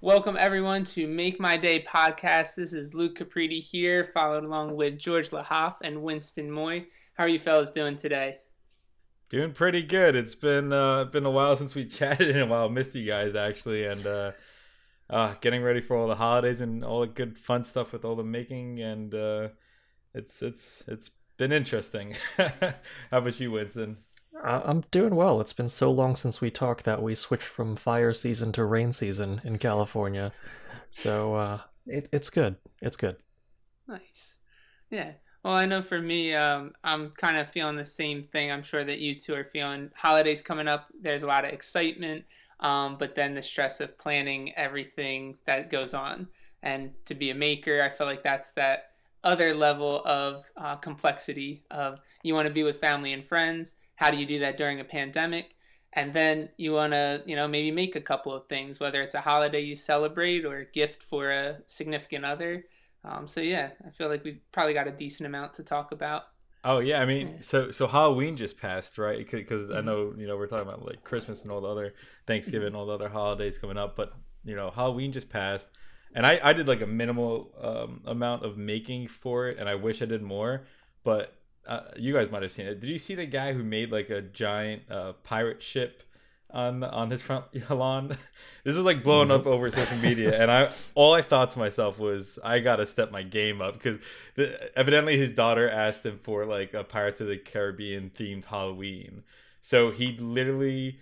Welcome everyone to Make My Day podcast. This is Luke Capriti here, followed along with George Lahoff and Winston Moy. How are you fellas doing today? Doing pretty good. It's been uh, been a while since we chatted in a while. Missed you guys actually, and uh, uh, getting ready for all the holidays and all the good fun stuff with all the making, and uh, it's it's it's been interesting. How about you, Winston? I'm doing well. It's been so long since we talked that we switched from fire season to rain season in California. So uh, it, it's good. It's good. Nice. Yeah. Well, I know for me, um, I'm kind of feeling the same thing. I'm sure that you two are feeling. Holidays coming up, there's a lot of excitement, um, but then the stress of planning everything that goes on. And to be a maker, I feel like that's that other level of uh, complexity of you want to be with family and friends how do you do that during a pandemic? And then you want to, you know, maybe make a couple of things, whether it's a holiday you celebrate or a gift for a significant other. Um, so yeah, I feel like we've probably got a decent amount to talk about. Oh yeah, I mean, so so Halloween just passed, right? Because I know you know we're talking about like Christmas and all the other Thanksgiving, and all the other holidays coming up, but you know Halloween just passed, and I I did like a minimal um, amount of making for it, and I wish I did more, but uh, you guys might have seen it. Did you see the guy who made like a giant uh, pirate ship on on his front lawn? this was like blowing up over social media, and I all I thought to myself was I gotta step my game up because evidently his daughter asked him for like a Pirates of the Caribbean themed Halloween, so he literally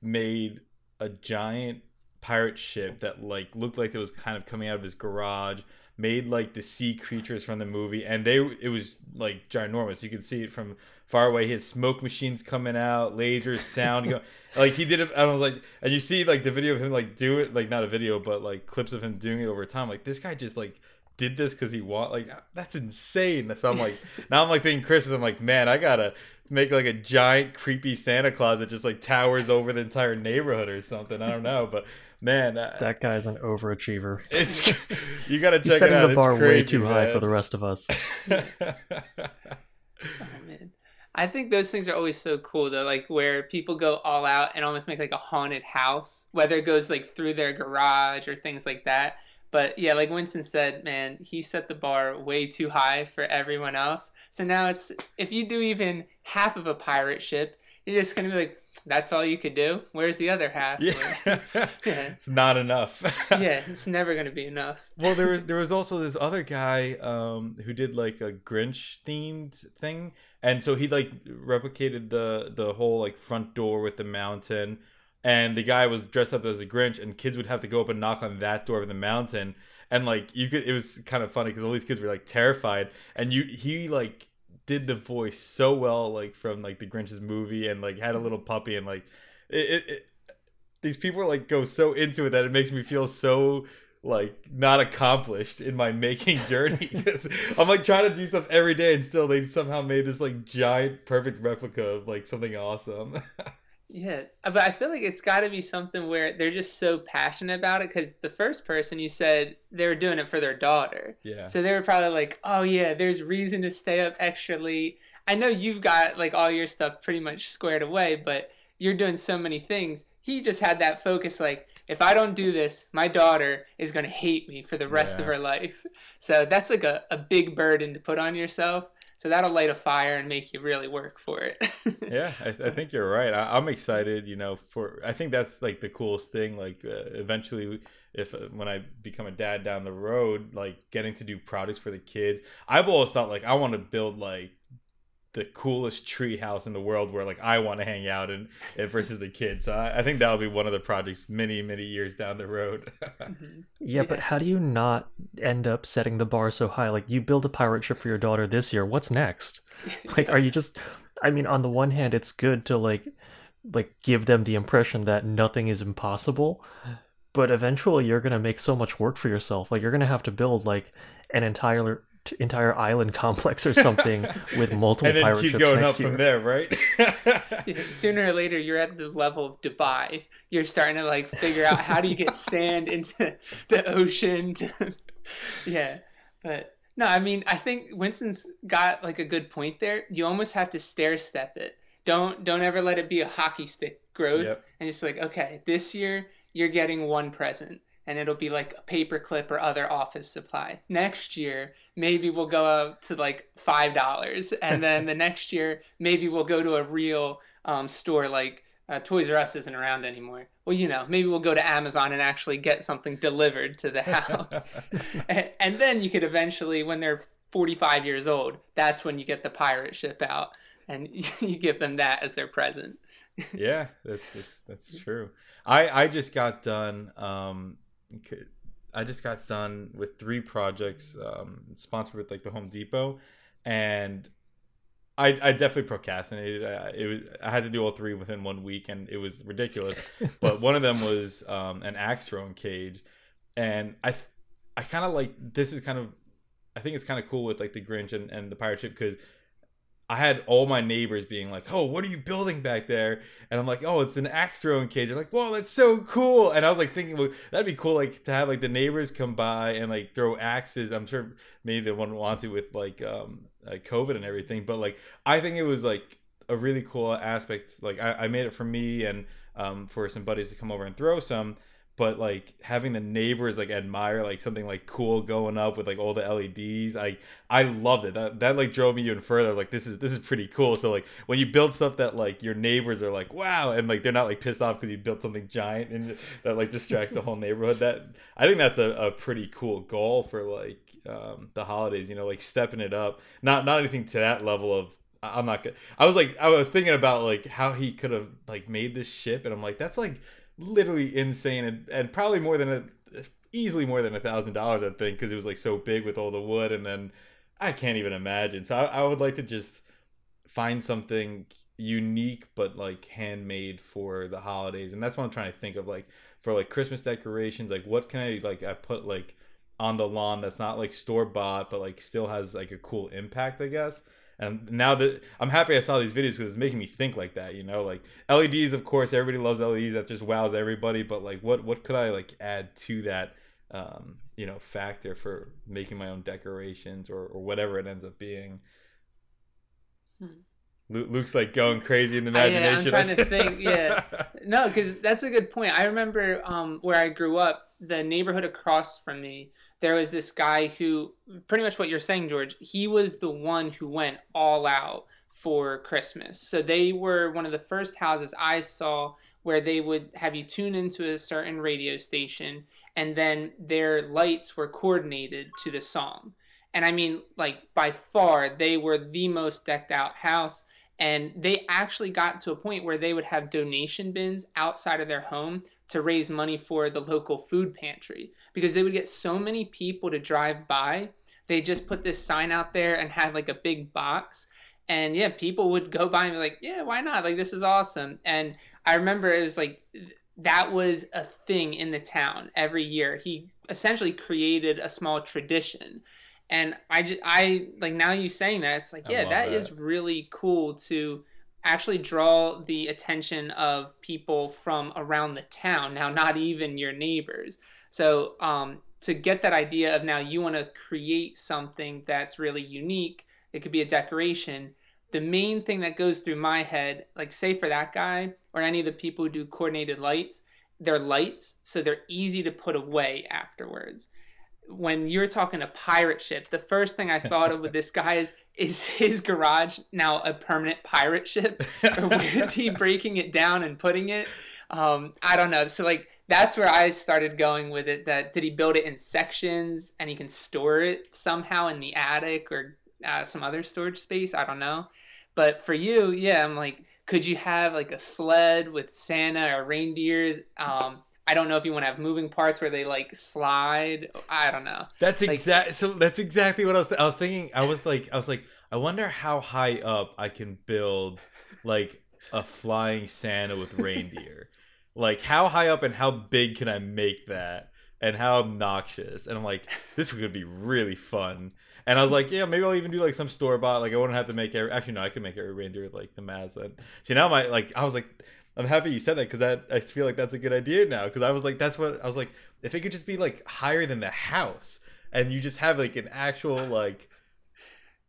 made a giant pirate ship that like looked like it was kind of coming out of his garage made like the sea creatures from the movie, and they it was like ginormous. You could see it from far away. He had smoke machines coming out, lasers, sound. like he did it. I was like, and you see like the video of him like do it, like not a video, but like clips of him doing it over time. Like this guy just like did this because he want like that's insane. So I'm like now I'm like thinking Christmas. I'm like man, I gotta make like a giant creepy Santa Claus that just like towers over the entire neighborhood or something. I don't know, but man, uh, that guy's an overachiever. It's you got to check He's setting it out. the bar crazy, way too man. high for the rest of us. oh man. I think those things are always so cool though, like where people go all out and almost make like a haunted house, whether it goes like through their garage or things like that. But yeah, like Winston said, man, he set the bar way too high for everyone else. So now it's if you do even half of a pirate ship, you're just gonna be like, that's all you could do. Where's the other half? Yeah, yeah. it's not enough. yeah, it's never gonna be enough. well, there was there was also this other guy um, who did like a Grinch themed thing, and so he like replicated the the whole like front door with the mountain, and the guy was dressed up as a Grinch, and kids would have to go up and knock on that door of the mountain, and like you could, it was kind of funny because all these kids were like terrified, and you he like did the voice so well, like from like the Grinch's movie, and like had a little puppy, and like it, it, it these people like go so into it that it makes me feel so like not accomplished in my making journey because I'm like trying to do stuff every day and still they somehow made this like giant perfect replica of like something awesome. Yeah, but I feel like it's got to be something where they're just so passionate about it. Because the first person you said they were doing it for their daughter, yeah. So they were probably like, "Oh yeah, there's reason to stay up extra late." I know you've got like all your stuff pretty much squared away, but you're doing so many things. He just had that focus, like, if I don't do this, my daughter is gonna hate me for the rest yeah. of her life. So that's like a, a big burden to put on yourself. So that'll light a fire and make you really work for it. yeah, I, I, think you're right. I, am excited. You know, for I think that's like the coolest thing. Like uh, eventually, if uh, when I become a dad down the road, like getting to do products for the kids. I've always thought like I want to build like the coolest tree house in the world where like I want to hang out and, and versus the kids. So I, I, think that'll be one of the projects many many years down the road. mm-hmm. yeah, but how do you not end up setting the bar so high? Like you build a pirate ship for your daughter this year. What's next? Like, are you just? I mean, on the one hand, it's good to like like give them the impression that nothing is impossible, but eventually you're gonna make so much work for yourself. Like you're gonna have to build like an entire entire island complex or something with multiple and then pirate keep ships going next up year. from there, right? Sooner or later, you're at the level of Dubai. You're starting to like figure out how do you get sand into the ocean. To... yeah, but no, I mean, I think Winston's got like a good point there. You almost have to stair step it. Don't don't ever let it be a hockey stick growth, yep. and just be like, okay, this year you're getting one present and it'll be like a paperclip or other office supply. Next year, maybe we'll go up to like five dollars, and then the next year, maybe we'll go to a real um, store like uh, Toys R Us isn't around anymore. Well, you know, maybe we'll go to Amazon and actually get something delivered to the house, and, and then you could eventually, when they're 45 years old, that's when you get the pirate ship out and you give them that as their present. yeah, that's that's that's true. I I just got done. Um, I just got done with three projects um, sponsored with like the Home Depot, and I I definitely procrastinated. I, it was I had to do all three within one week, and it was ridiculous. but one of them was um, an axe throwing cage, and I I kind of like this is kind of I think it's kind of cool with like the Grinch and, and the pirate ship because I had all my neighbors being like, "Oh, what are you building back there?" And I'm like, "Oh, it's an axe throwing cage." They're like, "Whoa, that's so cool!" And I was like thinking, well, that'd be cool, like to have like the neighbors come by and like throw axes. I'm sure maybe they wouldn't want to with like um like COVID and everything, but like I think it was like a really cool aspect. Like I, I made it for me and um for some buddies to come over and throw some but like having the neighbors like admire like something like cool going up with like all the LEDs, I I loved it. That that like drove me even further. Like this is this is pretty cool. So like when you build stuff that like your neighbors are like wow, and like they're not like pissed off because you built something giant and that like distracts the whole neighborhood. That I think that's a, a pretty cool goal for like um, the holidays. You know, like stepping it up. Not not anything to that level of I'm not good. I was like, I was thinking about like how he could have like made this ship, and I'm like, that's like literally insane and, and probably more than a easily more than a thousand dollars I think because it was like so big with all the wood and then I can't even imagine. So I, I would like to just find something unique but like handmade for the holidays and that's what I'm trying to think of like for like Christmas decorations like what can I like I put like on the lawn that's not like store bought but like still has like a cool impact I guess and now that I'm happy I saw these videos because it's making me think like that, you know, like LEDs, of course, everybody loves LEDs. That just wows everybody. But like, what what could I like add to that, um, you know, factor for making my own decorations or or whatever it ends up being? Hmm. Luke's like going crazy in the imagination. I, yeah, I'm trying to think. Yeah, no, because that's a good point. I remember um, where I grew up, the neighborhood across from me there was this guy who pretty much what you're saying george he was the one who went all out for christmas. So they were one of the first houses i saw where they would have you tune into a certain radio station and then their lights were coordinated to the song. And i mean like by far they were the most decked out house. And they actually got to a point where they would have donation bins outside of their home to raise money for the local food pantry because they would get so many people to drive by. They just put this sign out there and had like a big box. And yeah, people would go by and be like, yeah, why not? Like, this is awesome. And I remember it was like, that was a thing in the town every year. He essentially created a small tradition and I just I like now you saying that it's like yeah that, that is really cool to actually draw the attention of people from around the town now not even your neighbors. So um to get that idea of now you want to create something that's really unique it could be a decoration the main thing that goes through my head like say for that guy or any of the people who do coordinated lights they're lights so they're easy to put away afterwards when you're talking a pirate ship, the first thing I thought of with this guy is is his garage now a permanent pirate ship, or where is he breaking it down and putting it? Um, I don't know. So like that's where I started going with it. That did he build it in sections and he can store it somehow in the attic or uh, some other storage space? I don't know. But for you, yeah, I'm like, could you have like a sled with Santa or reindeers? Um, I don't know if you want to have moving parts where they like slide. I don't know. That's like, exact. So that's exactly what I was. Th- I was thinking. I was like. I was like. I wonder how high up I can build like a flying Santa with reindeer. like how high up and how big can I make that? And how obnoxious. And I'm like, this could be really fun. And I was like, yeah, maybe I'll even do like some store bought. Like I wouldn't have to make every. Actually, no, I could make every reindeer like the Mazda. See now my like I was like I'm happy you said that because that I feel like that's a good idea now. Because I was like, that's what I was like. If it could just be like higher than the house, and you just have like an actual like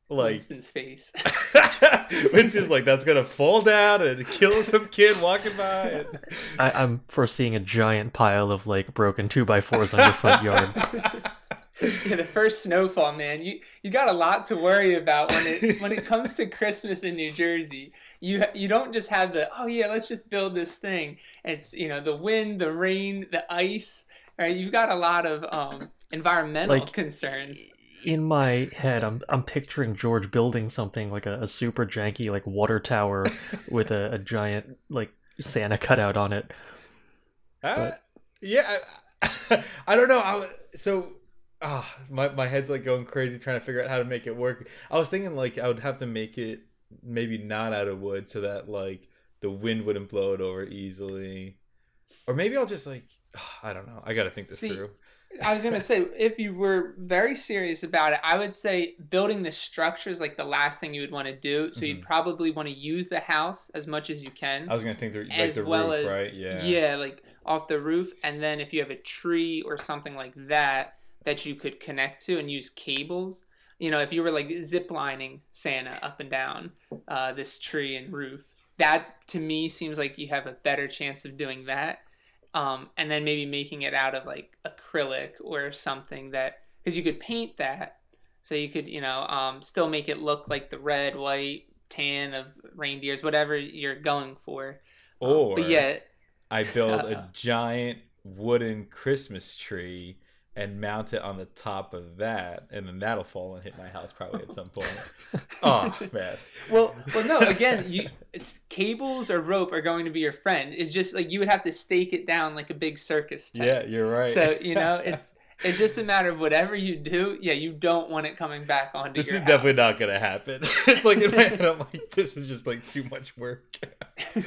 like Winston's face. Winston's like that's gonna fall down and kill some kid walking by. And... I, I'm foreseeing a giant pile of like broken two by fours on your front yard. Yeah, the first snowfall, man. You you got a lot to worry about when it when it comes to Christmas in New Jersey. You you don't just have the oh yeah, let's just build this thing. It's you know the wind, the rain, the ice. Right, you've got a lot of um, environmental Like- concerns. In my head, I'm I'm picturing George building something like a, a super janky like water tower with a, a giant like Santa cutout on it. Uh, But- yeah, I, I don't know. I w- so ah, my my head's like going crazy trying to figure out how to make it work. I was thinking like I would have to make it maybe not out of wood so that like the wind wouldn't blow it over easily, or maybe I'll just like I don't know. I got to think this See, through. I was gonna say, if you were very serious about it, I would say building the structure is like the last thing you would want to do. So you'd probably want to use the house as much as you can. I was gonna think like as the well roof, as right? Yeah. yeah like off the roof and then if you have a tree or something like that that you could connect to and use cables. You know if you were like ziplining santa up and down uh, this tree and roof that to me seems like you have a better chance of doing that um, and then maybe making it out of like acrylic or something that because you could paint that. So you could you know um, still make it look like the red white tan of reindeers whatever you're going for. Um, Or but yeah, I build a giant wooden Christmas tree and mount it on the top of that, and then that'll fall and hit my house probably at some point. oh man, well, well, no. Again, you it's cables or rope are going to be your friend. It's just like you would have to stake it down like a big circus tent. yeah, you're right. So you know, it's it's just a matter of whatever you do. Yeah, you don't want it coming back onto you. this is definitely not gonna happen. it's like in my head, I'm like, this is just like too much work.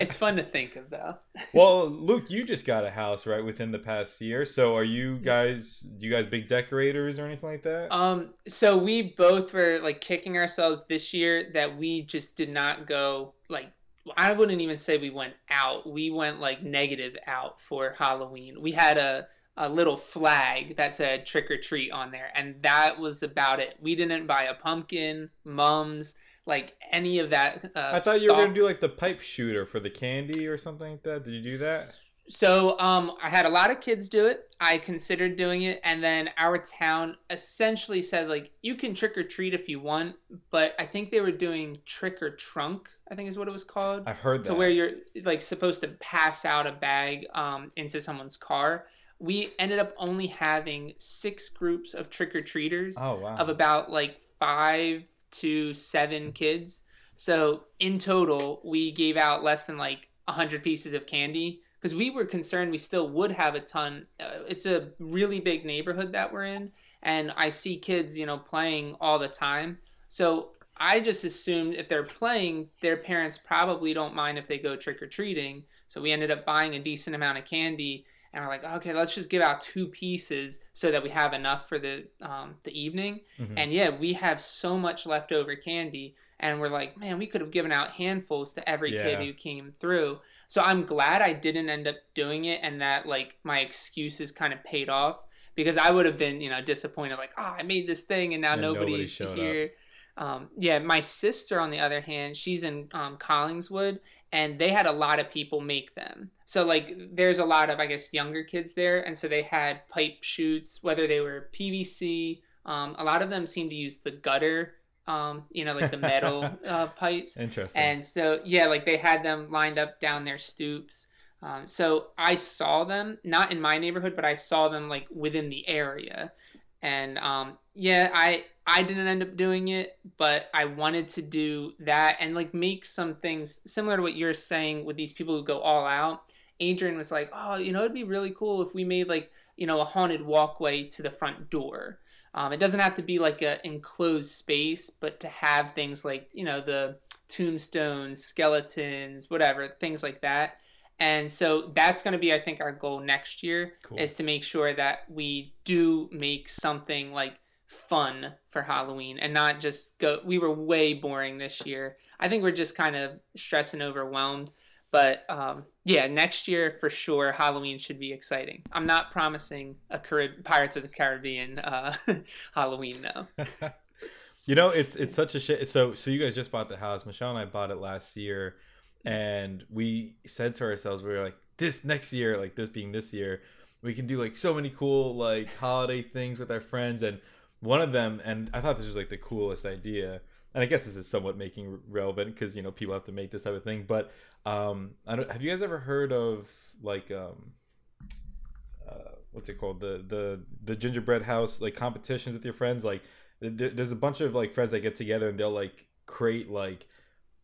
It's fun to think of though. well, Luke, you just got a house right within the past year. So are you guys? You guys big decorators or anything like that? Um, so we both were like kicking ourselves this year that we just did not go like I wouldn't even say we went out. We went like negative out for Halloween. We had a a little flag that said trick or treat on there, and that was about it. We didn't buy a pumpkin, mums, like any of that. Uh, I thought you were gonna do like the pipe shooter for the candy or something like that. Did you do that? So um, I had a lot of kids do it. I considered doing it, and then our town essentially said like you can trick or treat if you want, but I think they were doing trick or trunk. I think is what it was called. I've heard that. To where you're like supposed to pass out a bag um, into someone's car. We ended up only having six groups of trick or treaters oh wow. of about like five to seven kids. So in total, we gave out less than like a hundred pieces of candy because we were concerned we still would have a ton. Uh, it's a really big neighborhood that we're in, and I see kids, you know, playing all the time. So I just assumed if they're playing, their parents probably don't mind if they go trick or treating. So we ended up buying a decent amount of candy and we're like, okay, let's just give out two pieces so that we have enough for the um, the evening. Mhm. And yeah, we have so much leftover candy, and we're like, man, we could have given out handfuls to every kid who came through. So I'm glad I didn't end up doing it, and that like my excuses kind of paid off because I would have been, you know, disappointed, like, oh, I made this thing and now And nobody nobody's up. here. Um, yeah, my sister, on the other hand, she's in um, Collingswood, and they had a lot of people make them. So like, there's a lot of I guess younger kids there, and so they had pipe shoots, whether they were PVC. Um, a lot of them seem to use the gutter, um, you know, like the metal uh, pipes. Interesting. And so, yeah, like they had them lined up down their stoops. Um, so I saw them, not in my neighborhood, but I saw them like within the area. And um, yeah, I I didn't end up doing it, but I wanted to do that and like make some things similar to what you're saying with these people who go all out. Adrian was like, oh, you know, it'd be really cool if we made like you know a haunted walkway to the front door. Um, it doesn't have to be like a enclosed space, but to have things like you know the tombstones, skeletons, whatever, things like that. And so that's going to be, I think, our goal next year Cool. is to make sure that we do make something like fun for Halloween and not just go. We were way boring this year. I think we're just kind of stressed and overwhelmed. But um, yeah, next year for sure, Halloween should be exciting. I'm not promising a Carib- Pirates of the Caribbean uh, Halloween, though. You know, it's it's such a shit. So so you guys just bought the house. Michelle and I bought it last year, and we said to ourselves, we were like, this next year, like this being this year, we can do like so many cool like holiday things with our friends. And one of them, and I thought this was like the coolest idea. And I guess this is somewhat making relevant because you know people have to make this type of thing. But um, I don't. Have you guys ever heard of like um, uh, what's it called the the the gingerbread house like competitions with your friends? Like there, there's a bunch of like friends that get together and they'll like create like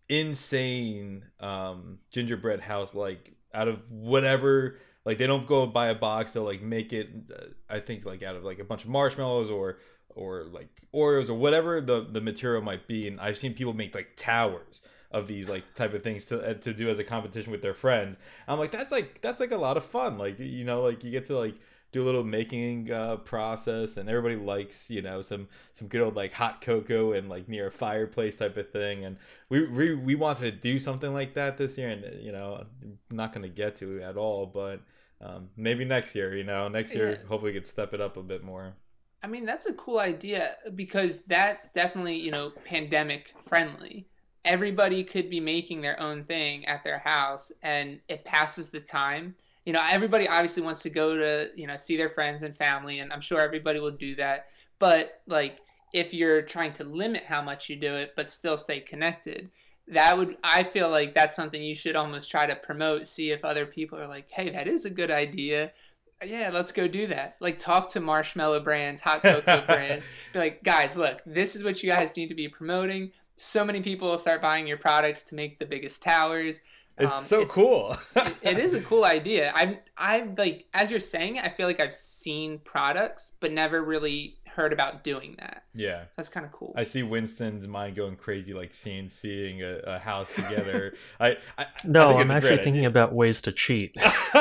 insane um gingerbread house like out of whatever like they don't go buy a box they'll like make it uh, i think like out of like a bunch of marshmallows or or like oreos or whatever the the material might be. And i've seen people make like towers of these like type of things to uh, to do as a competition with their friends. I'm like that's like that's like a lot of fun. Like you know like you get to like do a little making uh, process and everybody likes you know some some good old like hot cocoa and like near a fireplace type of thing. And we we, we wanted to do something like that this year and you know I'm not going to get to it at all but um, maybe next year you know next year Yeah. hopefully we could step it up a bit more I mean, that's a cool idea because that's definitely, you know, pandemic friendly. Everybody could be making their own thing at their house and it passes the time. You know, everybody obviously wants to go to, you know, see their friends and family, and I'm sure everybody will do that. But, like, if you're trying to limit how much you do it, but still stay connected, that would, I feel like that's something you should almost try to promote, see if other people are like, hey, that is a good idea yeah, let's go do that. Like talk to marshmallow brands, hot cocoa brands. Be like, guys, look, this is what you guys need to be promoting. So many people will start buying your products to make the biggest towers. it's Um, so cool it, it is a cool idea. I'm I'm like as you're saying it, I feel like I've seen products but never really heard about doing that. yeah That's kind of cool. I see Winston's mind going crazy, like seeing, a, a house together. I, I No, I think I'm actually great thinking about ways to cheat.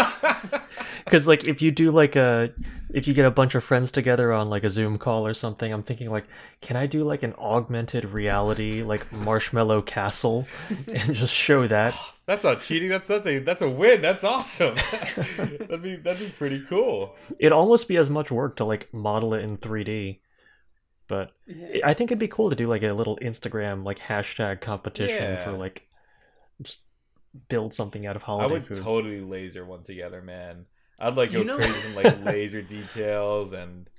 idea. Because like if you do like a if you get a bunch of friends together on like a Zoom call or something, I'm thinking like, can I do like an augmented reality like marshmallow castle and just show that? That's not cheating. That's that's a that's a win. That's awesome. that'd be that'd be pretty cool. It'd almost be as much work to like model it in 3D. But yeah. I think it'd be cool to do like a little Instagram like hashtag competition Yeah. for like just build something out of holiday I holiday would foods. totally laser one together, man. I'd like go You know- crazy with like laser details and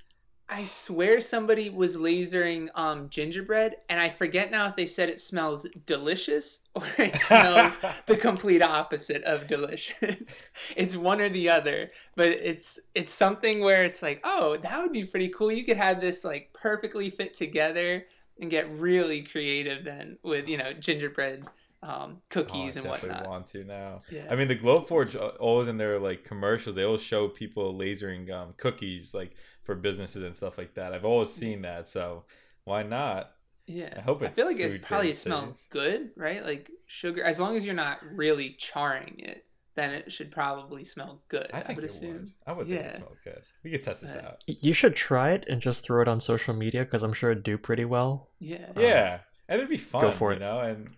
I swear somebody was lasering um, gingerbread, and I forget now if they said it smells delicious or it smells the complete opposite of delicious. it's one or the other, but it's it's something where it's like, oh, that would be pretty cool. You could have this like perfectly fit together and get really creative then with you know gingerbread um, cookies oh, and definitely whatnot. want to now. Yeah. I mean, the Glowforge uh, always in their like commercials, they always show people lasering um, cookies like for businesses and stuff like that. I've always seen that, so why not? Yeah, I hope I feel like it probably grade smell good, right? Like sugar, as long as you're not really charring it, then it should probably smell good. I I, think would it assume. would. I would think Yeah. it smell good. We could test this Yeah. out. You should try it and just throw it on social media because I'm sure it'd do pretty well. Yeah. Yeah, and it'd be fun. Go for you it. know. And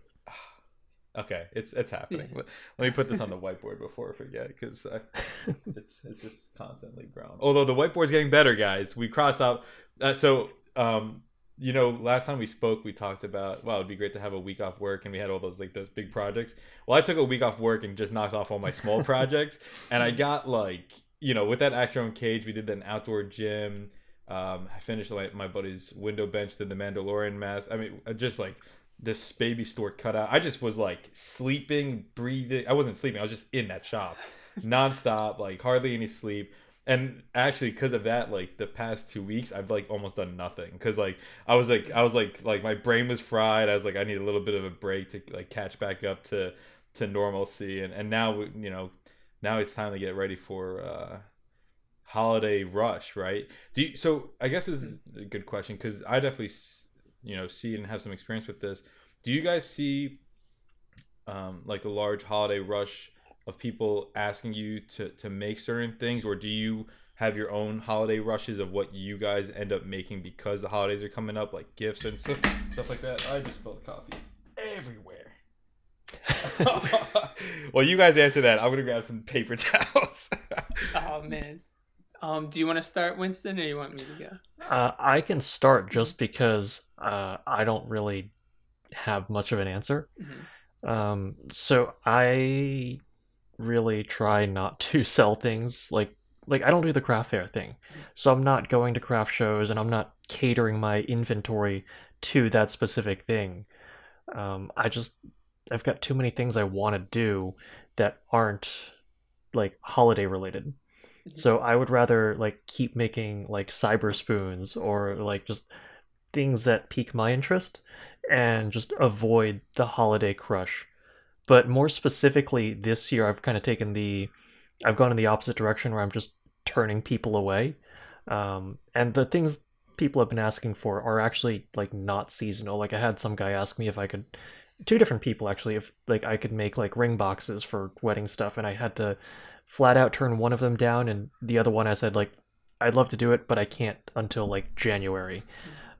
okay, it's it's happening. Let, let me put this on the whiteboard before I forget, because it's it's just constantly grown. Although the whiteboard's getting better, guys. We crossed out. Uh, so um, you know, last time we spoke, we talked about well, it'd be great to have a week off work, and we had all those like those big projects. Well, I took a week off work and just knocked off all my small projects, and I got like you know with that Astro and Cage, we did an outdoor gym. Um, I finished like my buddy's window bench, did the Mandalorian mask. I mean, uh, just like this baby store cutout. I just was like sleeping, breathing. I wasn't sleeping. I was just in that shop, nonstop, like hardly any sleep. And actually, because of that, like the past two weeks, I've like almost done nothing. Because like I was like I was like like my brain was fried. I was like I need a little bit of a break to like catch back up to to normalcy. And and now you know now it's time to get ready for uh holiday rush, right? Do you, so I guess this is a good question because I definitely you know see and have some experience with this. Do you guys see um, like a large holiday rush of people asking you to to make certain things, or do you have your own holiday rushes of what you guys end up making because the holidays are coming up, like gifts and stuff, stuff like that? I just spilled coffee everywhere. well, you guys answer that. I'm gonna grab some paper towels. Oh man. Um, do you want to start, Winston, or you want me to go? Uh, I can start just because uh, I don't really have much of an answer. Mm-hmm. Um, so I really try not to sell things like like I don't do the craft fair thing. So I'm not going to craft shows and I'm not catering my inventory to that specific thing. Um, I just I've got too many things I want to do that aren't like holiday related. Mm-hmm. So I would rather like keep making like cyber spoons or like just things that pique my interest and just avoid the holiday crush. But more specifically this year I've kind of taken the I've gone in the opposite direction where I'm just turning people away. Um, and the things people have been asking for are actually like not seasonal. Like I had some guy ask me if I could two different people actually if like I could make like ring boxes for wedding stuff and I had to flat out turn one of them down and the other one I said like I'd love to do it but I can't until like January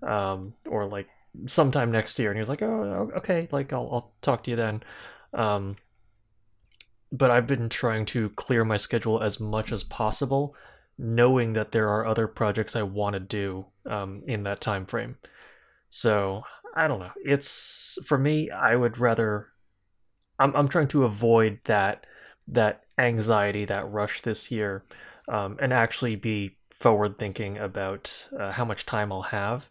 um or like sometime next year. And he was like oh okay like I'll I'll talk to you then. Um but I've been trying to clear my schedule as much as possible knowing that there are other projects I want to do um, in that time frame so I don't know. It's for me. I would rather. I'm I'm trying to avoid that that anxiety, that rush this year, um, and actually be forward thinking about uh, how much time I'll have.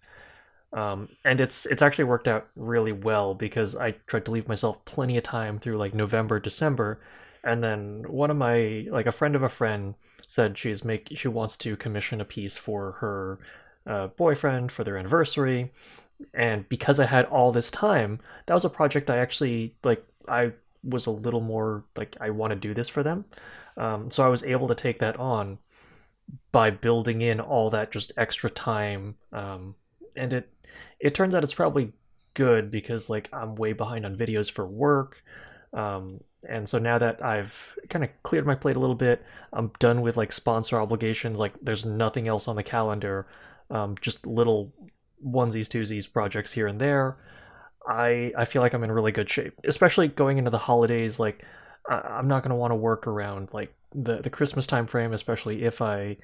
Um, and it's it's actually worked out really well because I tried to leave myself plenty of time through like November, December, and then one of my like a friend of a friend said she's make she wants to commission a piece for her uh, boyfriend for their anniversary and because I had all this time, that was a project I actually like. I was a little more like I want to do this for them, um, so I was able to take that on by building in all that just extra time, um, and it it turns out it's probably good because like I'm way behind on videos for work. Um, and so now that I've kind of cleared my plate a little bit, I'm done with like sponsor obligations. Like there's nothing else on the calendar, um, just little onesies, twosies projects here and there, I I feel like I'm in really good shape. Especially going into the holidays, like I'm not gonna want to work around like the the Christmas time frame, especially if I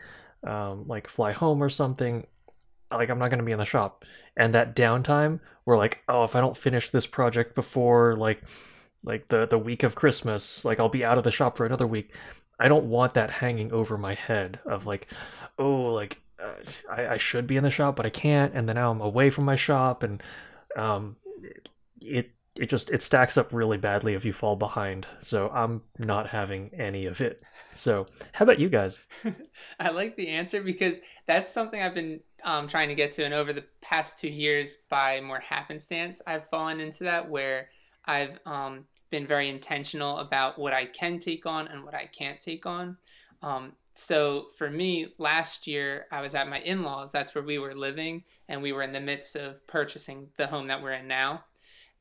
um, like fly home or something. Like I'm not gonna be in the shop, and that downtime where like oh if I don't finish this project before like like the the week of Christmas, like I'll be out of the shop for another week. I don't want that hanging over my head of like, oh, like uh, I, I, should be in the shop, but I can't, and then now I'm away from my shop, and um, it it just it stacks up really badly if you fall behind. So I'm not having any of it. So how about you guys? I like the answer because that's something I've been um, trying to get to, and over the past two years, by more happenstance, I've fallen into that where I've um, been very intentional about what I can take on and what I can't take on. Um, so for me, last year I was at my in laws. That's where we were living, and we were in the midst of purchasing the home that we're in now.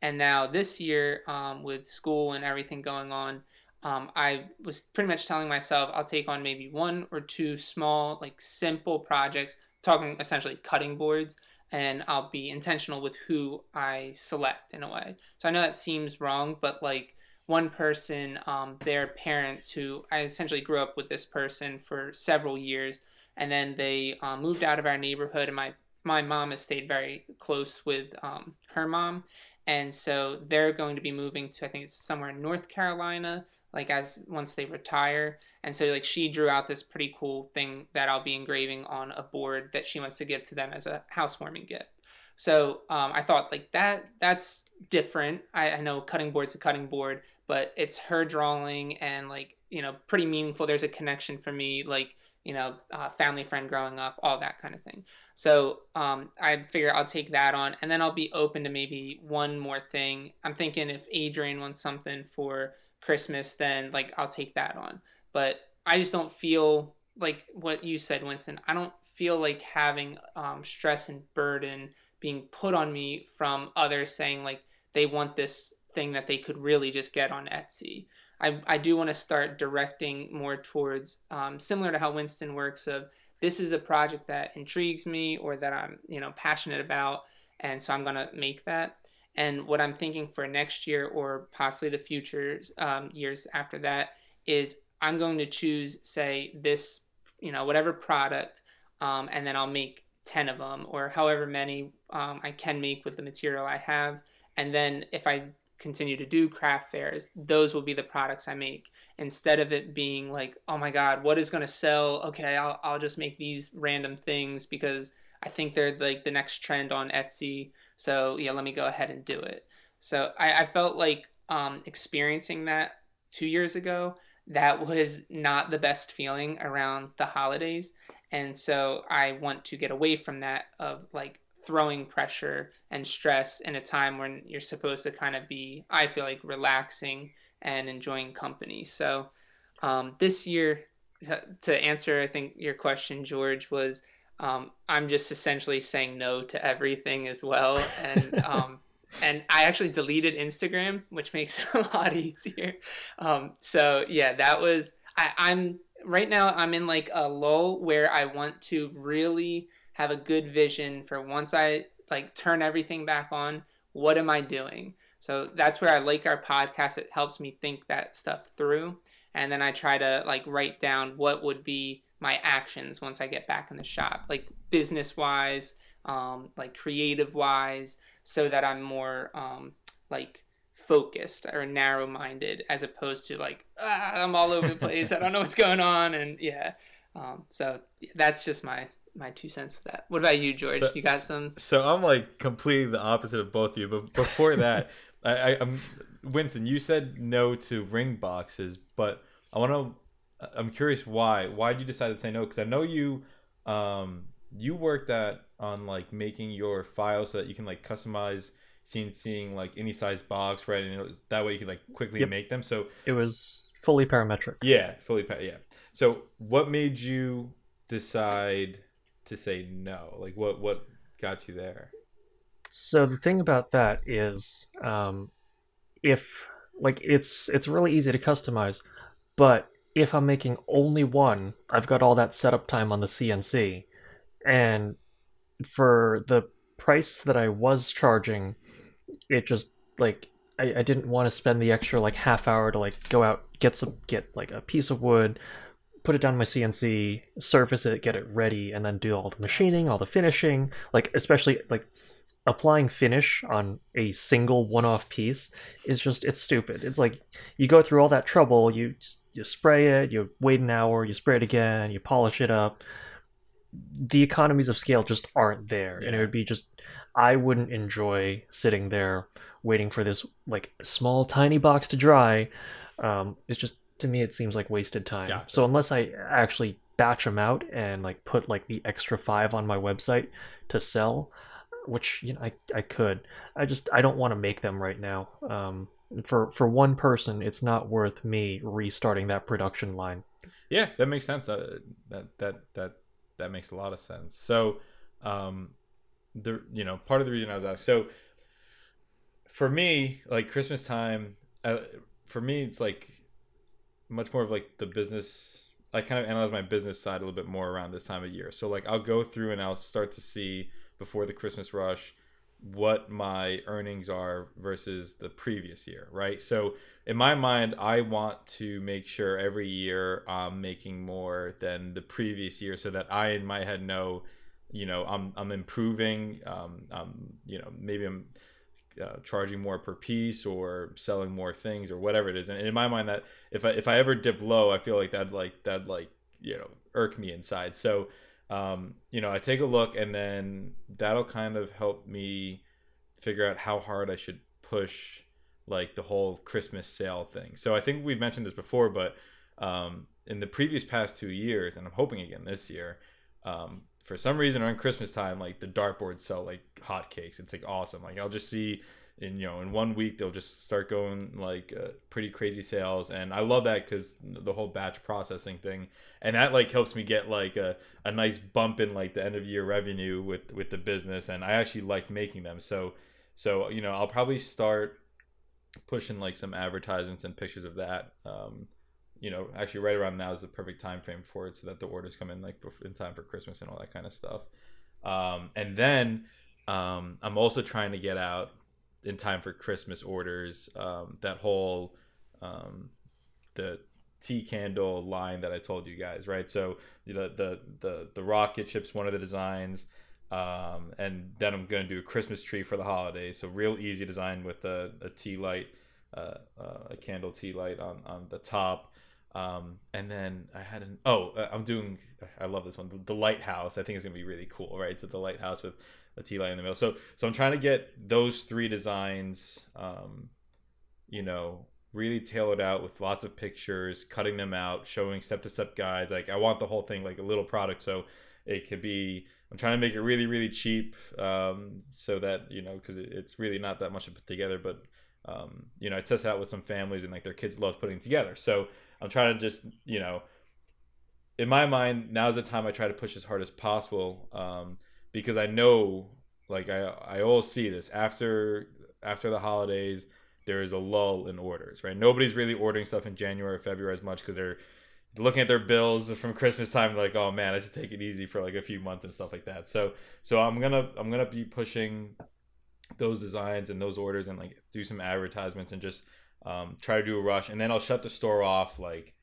And now this year, um, with school and everything going on, um, I was pretty much telling myself I'll take on maybe one or two small, like simple projects, talking essentially cutting boards, and I'll be intentional with who I select in a way. So I know that seems wrong, but like one person, um, their parents, who I essentially grew up with this person for several years, and then they uh, moved out of our neighborhood, and my my mom has stayed very close with um, her mom, and so they're going to be moving to I think it's somewhere in North Carolina, like as once they retire, and so like she drew out this pretty cool thing that I'll be engraving on a board that she wants to give to them as a housewarming gift. So um, I thought like that that's different. I, I know cutting board's a cutting board, but it's her drawing and like you know pretty meaningful. There's a connection for me like you know uh, family friend growing up all that kind of thing. So um, i figure i'll take that on and then i'll be open to maybe one more thing. I'm thinking if adrian wants something for christmas then like i'll take that on. But i just don't feel like what you said winston. I don't feel like having um, stress and burden being put on me from others saying like they want this thing that they could really just get on Etsy. I, I do want to start directing more towards um, similar to how Winston works of this is a project that intrigues me or that I'm you know passionate about and so I'm gonna make that and what I'm thinking for next year or possibly the future um, years after that is I'm going to choose say this you know whatever product um, and then I'll make 10 of them or however many um, I can make with the material I have. And then if I continue to do craft fairs, those will be the products I make instead of it being like, oh my God, what is going to sell? Okay, I'll, I'll just make these random things because I think they're like the next trend on Etsy. So yeah, let me go ahead and do it. So I, I felt like um, experiencing that two years ago, that was not the best feeling around the holidays. And so I want to get away from that of like throwing pressure and stress in a time when you're supposed to kind of be, I feel like, relaxing and enjoying company. So um, this year, to answer, I think your question, George, was um, I'm just essentially saying no to everything as well. And um, and I actually deleted Instagram, which makes it a lot easier. Um, so yeah, that was I, I'm right now. I'm in like a lull where I want to really have a good vision for once I like turn everything back on. What am I doing? So that's where I like our podcast. It helps me think that stuff through, and then I try to like write down what would be my actions once I get back in the shop, like business wise, um, like creative wise so that I'm more um, like focused or narrow minded as opposed to like ah, I'm all over the place. I don't know what's going on, and yeah. Um, so that's just my my two cents of that. What about you, George? So, you got some? So I'm like completely the opposite of both of you. But before that, I, I, am Winston. You said no to ring boxes, but I want to. I'm curious why. Why did you decide to say no? Because I know you. Um, you worked at on like making your file so that you can like customize seeing seeing like any size box right? And it was, that way you can like quickly yep. make them. So it was fully parametric. Yeah fully yeah. So what made you decide to say no? Like what what got you there? So the thing about that is um if like it's it's really easy to customize but if i'm making only one i've got all that setup time on the cnc and for the price that I was charging, it just like I, I didn't want to spend the extra like half hour to like go out get some get like a piece of wood, put it down my CNC, surface it, get it ready, and then do all the machining, all the finishing. Like especially like applying finish on a single one-off piece is just it's stupid. It's like you go through all that trouble, you you spray it, you wait an hour, you spray it again, you polish it up the economies of scale just aren't there yeah. and it would be just i wouldn't enjoy sitting there waiting for this like small tiny box to dry. Um it's just to me it seems like wasted time. Yeah. so unless i actually batch them out and like put like the extra five on my website to sell which you know i, I could. I just i don't want to make them right now. Um for for one person it's not worth me restarting that production line. Yeah that makes sense. Uh, that that that that makes a lot of sense. So, um, the you know part of the reason I was asked. So, for me, like Christmas time, uh, for me it's like much more of like the business. I kind of analyze my business side a little bit more around this time of year. So like I'll go through and I'll start to see before the Christmas rush what my earnings are versus the previous year, right? So in my mind, I want to make sure every year I'm making more than the previous year, so that I in my head know, you know, I'm I'm improving. Um, you know, maybe I'm uh, charging more per piece or selling more things or whatever it is. And in my mind, that if I if I ever dip low, I feel like that like that like you know irk me inside. So um, you know, I take a look and then that'll kind of help me figure out how hard I should push like the whole Christmas sale thing. So I think we've mentioned this before, but um, in the previous past two years, and I'm hoping again this year, um, for some reason around Christmas time, like the dartboards sell like hotcakes. It's like awesome. Like I'll just see in you know in one week they'll just start going like uh, pretty crazy sales, and I love that because the whole batch processing thing, and that like helps me get like a, a nice bump in like the end of year revenue with with the business, and I actually like making them. So so you know I'll probably start pushing like some advertisements and pictures of that. Um, you know, actually, right around now is the perfect time frame for it, so that the orders come in like in time for Christmas and all that kind of stuff. Um, and then um, I'm also trying to get out in time for Christmas orders. Um, that whole um, the tea candle line that I told you guys, right? So the the the the rocket ship's one of the designs. Um, and then I'm gonna do a Christmas tree for the holiday. So real easy design with a, a tea light, uh, uh, a candle tea light on on the top. Um, and then I had an oh uh, I'm doing I love this one the, the, lighthouse I think is gonna be really cool right so the lighthouse with a tea light in the middle. So so I'm trying to get those three designs um, you know really tailored out with lots of pictures cutting them out showing step to step guides. Like I want the whole thing like a little product so it could be I'm trying to make it really really cheap um, so that you know because it, it's really not that much to put together but um, you know I test out with some families and like their kids love putting together. So I'm trying to just, you know, in my mind, now's the time I try to push as hard as possible um, because I know, like I I always see this after after the holidays, there is a lull in orders, right? Nobody's really ordering stuff in January or February as much because they're looking at their bills from Christmas time, like, oh man, I should take it easy for like a few months and stuff like that. So so I'm gonna I'm gonna be pushing those designs and those orders and like do some advertisements and just um, try to do a rush, and then I'll shut the store off like,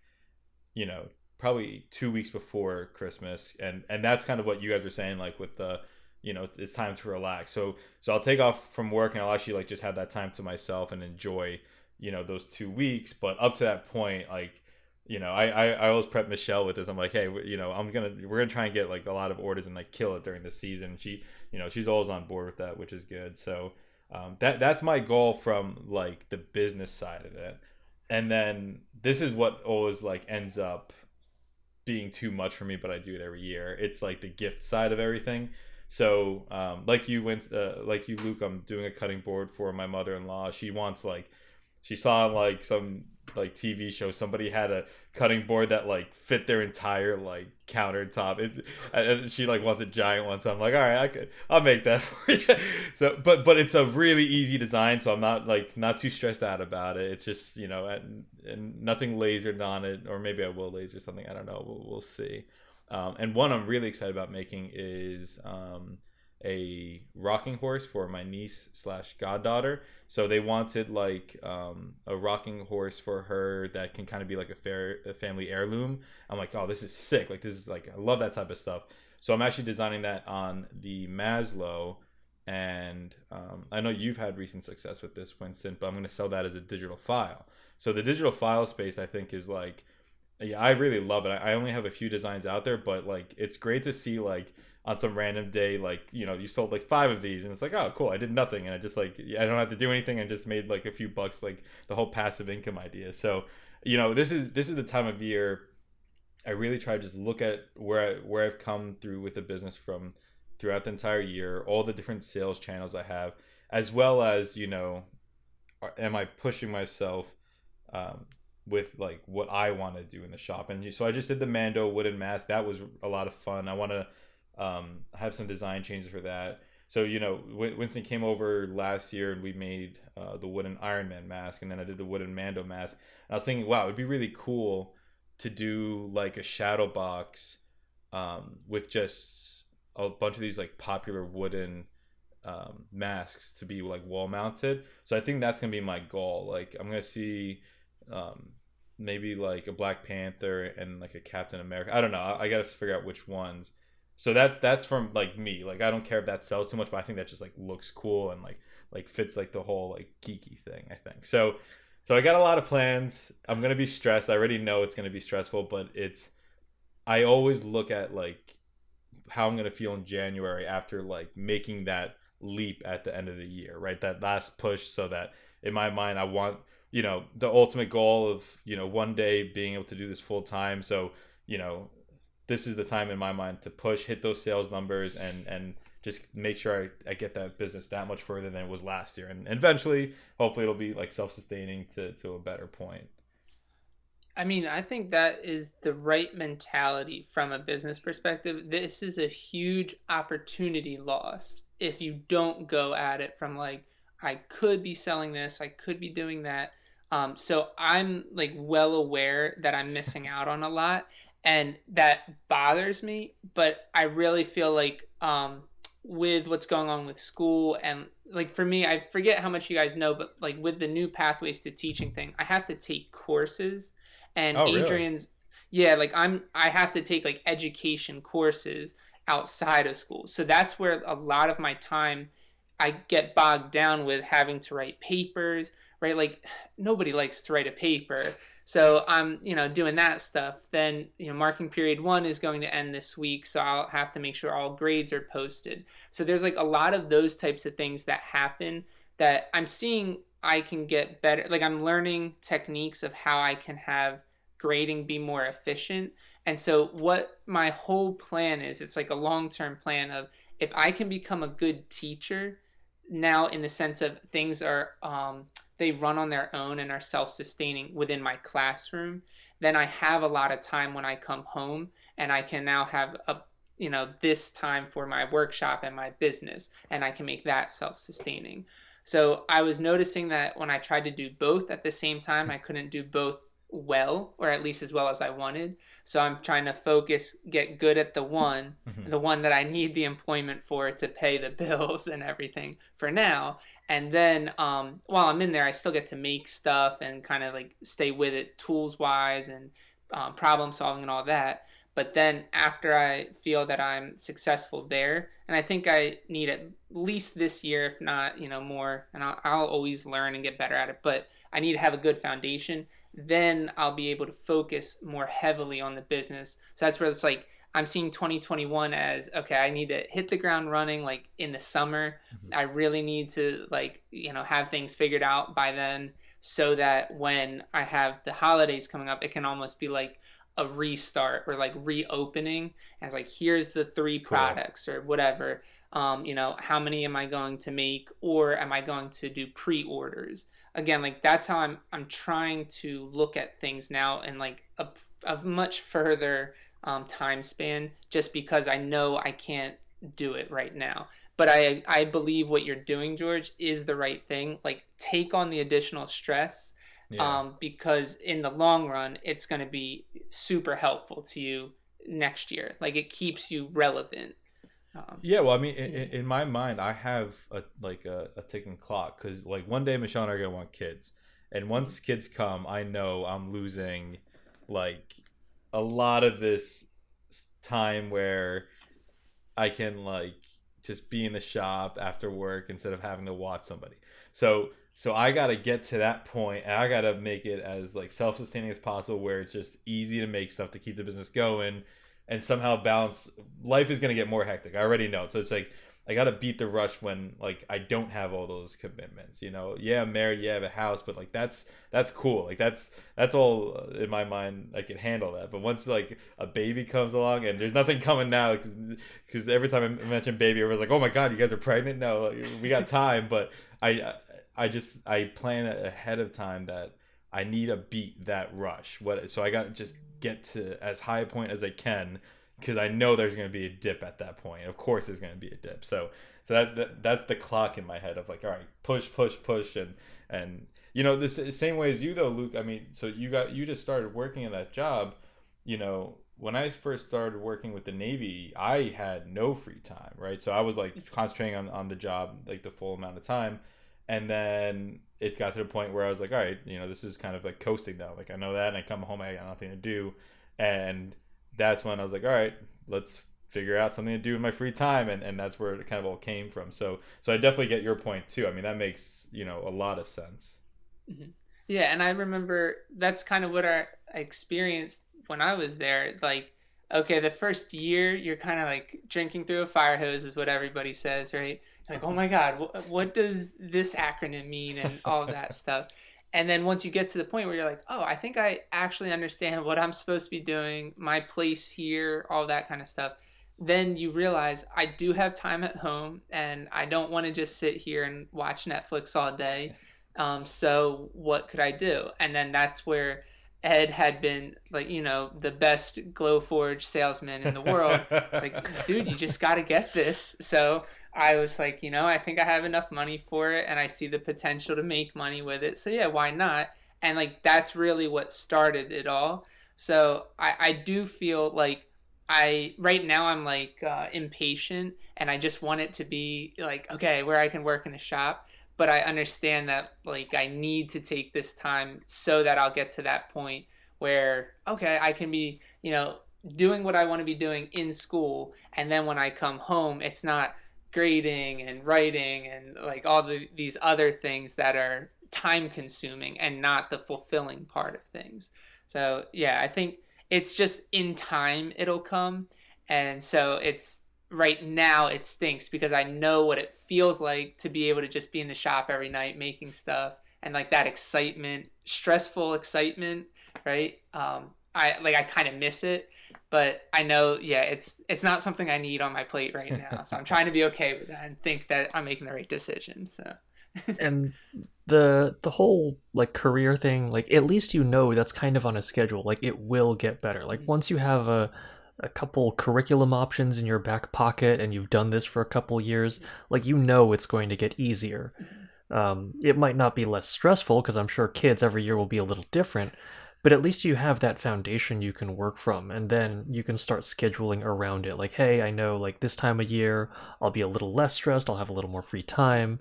you know, probably two weeks before Christmas, and and that's kind of what you guys were saying, like with the, you know, it's time to relax. So so I'll take off from work, and I'll actually like just have that time to myself and enjoy, you know, those two weeks. But up to that point, like you know, I, I, I always prep Michelle with this. I'm like, hey, you know, I'm gonna we're gonna try and get like a lot of orders and like kill it during the season. She, you know, she's always on board with that, which is good. So, um, that that's my goal from like the business side of it, and then this is what always like ends up being too much for me, but I do it every year. It's like the gift side of everything. So, um, like you went, uh, like you, Luke, I'm doing a cutting board for my mother in law. She wants like, she saw like some like TV show, somebody had a cutting board that like fit their entire like countertop. It, and she like wants a giant one, so I'm like, all right, I could, I'll make that for you. So, but but it's a really easy design, so I'm not like not too stressed out about it. It's just you know, and, and nothing lasered on it, or maybe I will laser something. I don't know. We'll, we'll see. Um, and one I'm really excited about making is um, a rocking horse for my niece slash goddaughter. So they wanted like um, a rocking horse for her that can kind of be like a, fair, a family heirloom. I'm like, oh, this is sick. Like this is like I love that type of stuff. So I'm actually designing that on the Maslow, and um, I know you've had recent success with this, Winston. But I'm going to sell that as a digital file. So the digital file space, I think, is like, yeah, I really love it. I only have a few designs out there, but like, it's great to see like on some random day like you know you sold like five of these and it's like oh cool i did nothing and i just like i don't have to do anything i just made like a few bucks like the whole passive income idea. So you know this is this is the time of year i really try to just look at where I, where i've come through with the business from throughout the entire year all the different sales channels i have as well as you know am i pushing myself um, with like what i want to do in the shop? And so i just did the mando wooden mask that was a lot of fun i want to um, I have some design changes for that. So you know, Winston came over last year and we made uh, the wooden Iron Man mask, and then I did the wooden Mando mask. And I was thinking, wow, it'd be really cool to do like a shadow box um, with just a bunch of these like popular wooden um, masks to be like wall mounted. So I think that's gonna be my goal. Like I'm gonna see um, maybe like a Black Panther and like a Captain America. I don't know. I, I got to figure out which ones so that's that's from like me. Like I don't care if that sells too much, but I think that just like looks cool and like like fits like the whole like geeky thing. I think so. So I got a lot of plans. I'm gonna be stressed. I already know it's gonna be stressful, but it's. I always look at like how I'm gonna feel in January after like making that leap at the end of the year, right? That last push, so that in my mind I want you know the ultimate goal of you know one day being able to do this full time. So you know this is the time in my mind to push, hit those sales numbers, and and just make sure I, I get that business that much further than it was last year, and, eventually, hopefully, it'll be like self sustaining to to a better point. I mean, I think that is the right mentality from a business perspective. This is a huge opportunity loss if you don't go at it from like, I could be selling this, I could be doing that. Um, so I'm like well aware that I'm missing out on a lot and that bothers me. But I really feel like um, with what's going on with school and like for me, I forget how much you guys know, but like with the new pathways to teaching thing, I have to take courses, and oh, Adrian's. Really? Yeah, like I'm I have to take like education courses outside of school. So that's where a lot of my time I get bogged down with having to write papers, right? Like nobody likes to write a paper. So I'm, you know, doing that stuff. Then, you know, marking period one is going to end this week. So I'll have to make sure all grades are posted. So there's like a lot of those types of things that happen that I'm seeing I can get better. Like I'm learning techniques of how I can have grading be more efficient. And so what my whole plan is, it's like a long-term plan of if I can become a good teacher now in the sense of things are um, they run on their own and are self-sustaining within my classroom then i have a lot of time when i come home and i can now have a you know this time for my workshop and my business and i can make that self-sustaining so i was noticing that when i tried to do both at the same time i couldn't do both well or at least as well as I wanted. So I'm trying to focus, get good at the one, mm-hmm. the one that I need the employment for to pay the bills and everything for now. And then um, while I'm in there, I still get to make stuff and kind of like stay with it tools wise and um, problem solving and all that. But then after I feel that I'm successful there, and I think I need at least this year, if not, you know, more, and I'll, I'll always learn and get better at it, but I need to have a good foundation then I'll be able to focus more heavily on the business. So that's where it's like I'm seeing 2021 as okay, I need to hit the ground running like in the summer. Mm-hmm. I really need to like, you know, have things figured out by then so that when I have the holidays coming up, it can almost be like a restart or like reopening as like here's the three products cool. or whatever um, you know how many am i going to make or am i going to do pre-orders again like that's how i'm i'm trying to look at things now and like a, a much further um, time span just because i know i can't do it right now. But i i believe what you're doing george is the right thing. Like take on the additional stress yeah. um, because in the long run it's going to be super helpful to you next year. Like it keeps you relevant. Um, yeah, well, I mean, in, in, my mind, I have a like a, a ticking clock because like one day Michelle and I are gonna want kids, and once kids come, I know I'm losing like a lot of this time where I can like just be in the shop after work instead of having to watch somebody. So so I gotta get to that point, and I gotta make it as like self sustaining as possible, where it's just easy to make stuff to keep the business going and somehow balance life is going to get more hectic i already know so it's like i gotta beat the rush when like i don't have all those commitments you know? Yeah i'm married yeah i have a house but like that's that's cool. Like that's that's all uh, in my mind i can handle that. But once like a baby comes along and there's nothing coming now because every time i mention baby everyone's like oh my god you guys are pregnant? No like, we got time but i i just i plan ahead of time that i need to beat that rush. What so i got just get to as high a point as I can because I know there's going to be a dip at that point. Of course, there's going to be a dip. So, so that, that that's the clock in my head of like, all right, push, push, push, and and you know the same way as you though, Luke. I mean, so you got you just started working in that job. You know, when I first started working with the Navy, I had no free time, right? So I was like concentrating on on the job like the full amount of time, and then it got to the point where I was like, all right, you know, this is kind of like coasting now. Like I know that, and I come home, I got nothing to do, and that's when I was like, all right, let's figure out something to do in my free time, and and that's where it kind of all came from. So so I definitely get your point too. I mean, that makes you know a lot of sense. Mm-hmm. Yeah, and I remember that's kind of what I experienced when I was there. Like, okay, the first year you're kind of like drinking through a fire hose, is what everybody says, right? like oh my god what, what does this acronym mean and all that stuff and then once you get to the point where you're like oh i think i actually understand what i'm supposed to be doing my place here all that kind of stuff then you realize i do have time at home and i don't want to just sit here and watch netflix all day um, so what could i do and then that's where Ed had been like, you know, the best Glowforge salesman in the world. It's like, dude, you just got to get this. So I was like, you know, I think I have enough money for it and I see the potential to make money with it. So yeah, why not? And like that's really what started it all. So I, I do feel like I right now I'm like uh, impatient and I just want it to be like okay where I can work in the shop. But I understand that like I need to take this time so that I'll get to that point where okay I can be you know doing what I want to be doing in school, and then when I come home, it's not grading and writing and like all the, these other things that are time consuming and not the fulfilling part of things. So, yeah, I think it's just in time it'll come. And so it's right now it stinks because I know what it feels like to be able to just be in the shop every night making stuff and like that excitement, stressful excitement, right? Um, I like I kind of miss it, but I know yeah, it's it's not something I need on my plate right now. So I'm trying to be okay with that and think that I'm making the right decision. So and the the whole like career thing, like at least you know that's kind of on a schedule. Like it will get better. Like mm-hmm. once you have a a couple curriculum options in your back pocket and you've done this for a couple years, mm-hmm. like you know it's going to get easier. Mm-hmm. Um, it might not be less stressful because I'm sure kids every year will be a little different, but at least you have that foundation you can work from and then you can start scheduling around it. Like, hey, I know like this time of year I'll be a little less stressed, I'll have a little more free time.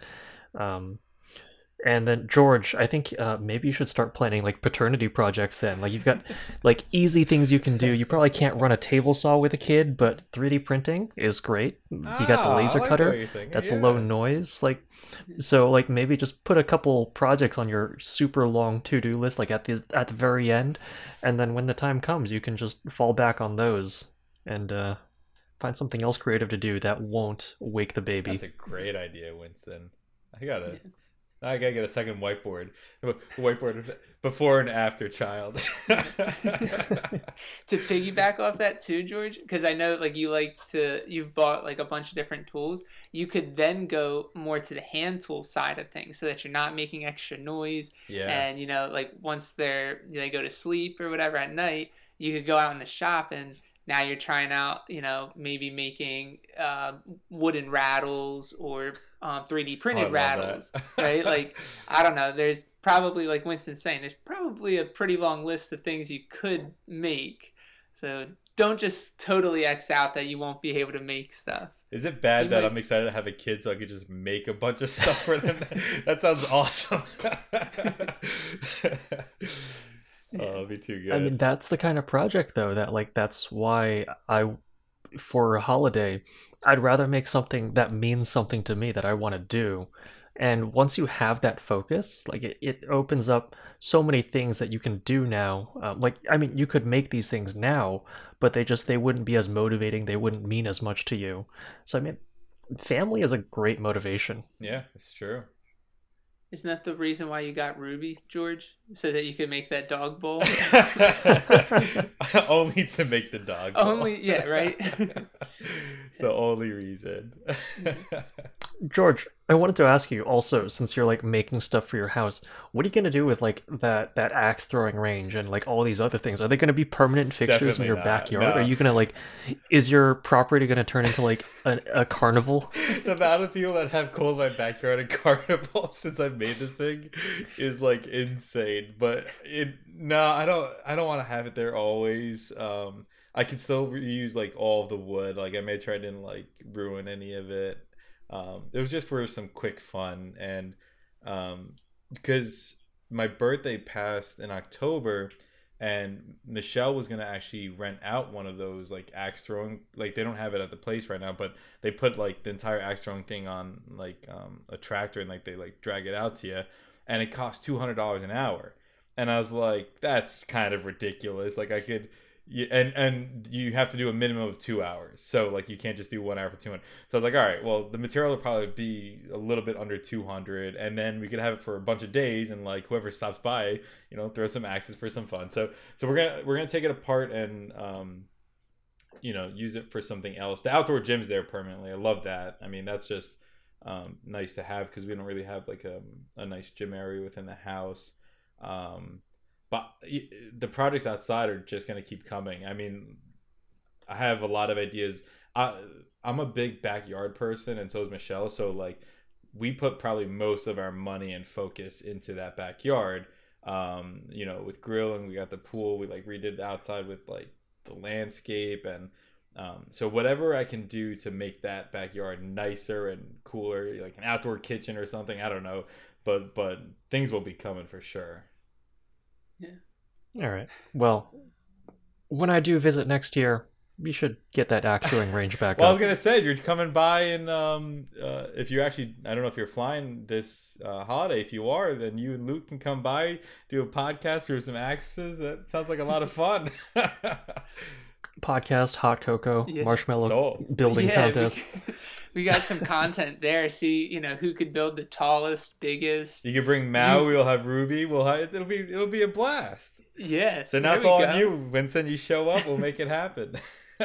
Um, and then George, I think uh, maybe you should start planning like paternity projects. Then, like you've got like easy things you can do. You probably can't run a table saw with a kid, but 3D printing is great. you got the Ah, laser like cutter. That's a low noise. Like, so like maybe just put a couple projects on your super long to do list, like at the at the very end, and then when the time comes, you can just fall back on those and uh, find something else creative to do that won't wake the baby. That's a great idea, Winston. I gotta, I gotta get a second whiteboard. Whiteboard before and after child. to piggyback off that too, George, because I know like you like to you've bought like a bunch of different tools. You could then go more to the hand tool side of things, so that you're not making extra noise. yeah. And you know, like once they're they go to sleep or whatever at night, you could go out in the shop and now you're trying out, you know, maybe making uh, wooden rattles or um, 3D Oh, printed love rattles, right? Like I don't know. There's probably like Winston's saying, there's probably a pretty long list of things you could make. So don't just totally X out that you won't be able to make stuff. Is it bad You that might- I'm excited to have a kid so I could just make a bunch of stuff for them? that sounds awesome. oh, it'd be too good. I mean, that's the kind of project though that like that's why I for a holiday, I'd rather make something that means something to me that I want to do. And once you have that focus, like it, it opens up so many things that you can do now. Um, like, I mean, you could make these things now, but they just, they wouldn't be as motivating. They wouldn't mean as much to you. So, I mean, family is a great motivation. yeah, it's true. Isn't that the reason why you got Ruby, George? So that you could make that dog bowl? only to make the dog. bowl. Only- yeah, right? it's the only reason. George, I wanted to ask you also, since you're like making stuff for your house, what are you gonna do with like that that axe throwing range and like all these other things? Are they gonna be permanent fixtures in your not, backyard? no. Are you gonna like, is your property gonna turn into like a, a carnival? the amount of people that have called my backyard a carnival since I made this thing is like insane. But it no, I don't. I don't want to have it there always. Um, I can still reuse like all the wood. Like I made sure I didn't like ruin any of it. Um, it was just for some quick fun and um, because my birthday passed in October and Michelle was gonna actually rent out one of those like axe throwing like they don't have it at the place right now, but they put like the entire axe throwing thing on like um, a tractor and like they like drag it out to you, and it costs two hundred dollars an hour, and I was like, that's kind of ridiculous. Like I could. And and you have to do a minimum of two hours, so like you can't just do one hour for two hundred. So I was like, all right, well the material will probably be a little bit under two hundred, and then we could have it for a bunch of days, and like whoever stops by, you know, throw some axes for some fun. So so we're gonna we're gonna take it apart and um, you know, use it for something else. The outdoor gym's there permanently. I love that. I mean, that's just um, nice to have because we don't really have like a, a nice gym area within the house. Um, but the projects outside are just gonna keep coming. I mean, I have a lot of ideas. I, I'm a big backyard person, and so is Michelle. So like, we put probably most of our money and focus into that backyard. Um, you know, with grilling, we got the pool. We like redid the outside with like the landscape, and um, so whatever I can do to make that backyard nicer and cooler, like an outdoor kitchen or something. I don't know, but but things will be coming for sure. Yeah. All right. Well, when I do visit next year, we should get that axe throwing range back well, I was gonna say you're coming by and um, uh, if you're actually, I don't know if you're flying this uh, holiday. If you are, then you and Luke can come by, do a podcast or some axes. That sounds like a lot of fun. Podcast, hot cocoa, Yeah. marshmallow Sold. building Yeah, contest. We, we got some content there. See, you know, who could build the tallest, biggest. You can bring Mao. Use- We'll have Ruby. We'll have it'll be it'll be a blast. Yeah. So now there it's we all go. on you. Vincent, you show up, we'll make it happen.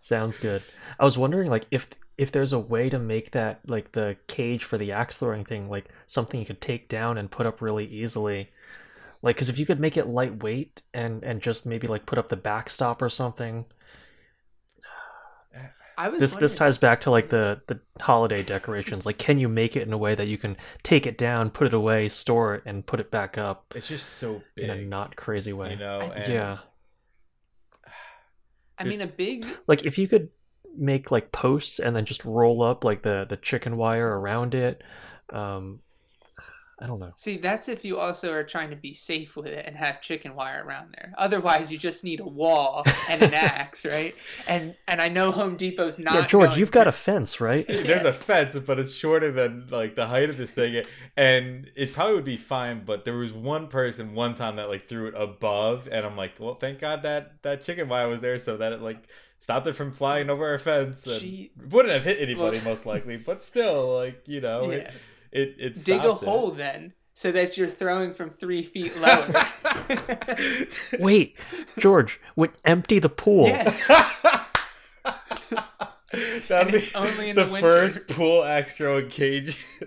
Sounds good. I was wondering, like, if if there's a way to make that like the cage for the axe throwing thing, like something you could take down and put up really easily. Like, because if you could make it lightweight and and just maybe like put up the backstop or something. I was This this ties back to like the the holiday decorations. Like, can you make it in a way that you can take it down, put it away, store it, and put it back up it's just so big, in a not crazy way? you know. And yeah. I mean, a big. like if you could make like posts and then just roll up like the the chicken wire around it um i don't know See, that's if you also are trying to be safe with it and have chicken wire around there. Otherwise, you just need a wall and an axe, right? And and I know Home Depot's not. yeah george going you've to- got a fence right There's a fence, but it's shorter than like the height of this thing, and it probably would be fine. But there was one person one time that like threw it above, and I'm like, well, thank God that that chicken wire was there, so that it like stopped it from flying over our fence. And She- wouldn't have hit anybody Well- most likely, but still, like you know, Yeah. it it, it dig a it. hole then, so that you're throwing from three feet lower. wait george would empty the pool yes. That'd be only in the, the first pool extra throwing cage.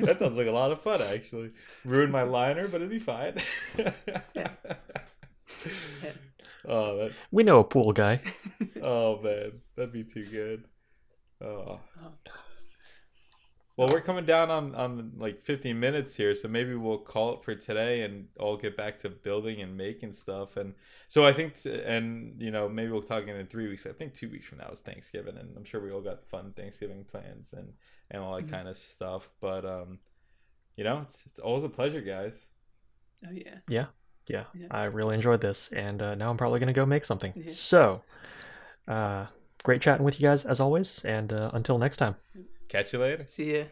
that sounds like a lot of fun, actually. Ruined my liner, but it'd be fine. oh, that, we know a pool guy oh man, that'd be too good. Oh. oh. Well, we're coming down on on like 15 minutes here, so maybe we'll call it for today and all get back to building and making stuff. And so I think, t- and you know, maybe we'll talk again in three weeks. I think two weeks from now is Thanksgiving, and I'm sure we all got fun Thanksgiving plans and and all that Mhm. kind of stuff. But um, you know, it's it's always a pleasure, guys. Oh yeah. yeah Yeah. i really enjoyed this and uh, now i'm probably gonna go make something Yeah. so uh great chatting with you guys as always and uh, until next time Catch you later. See ya.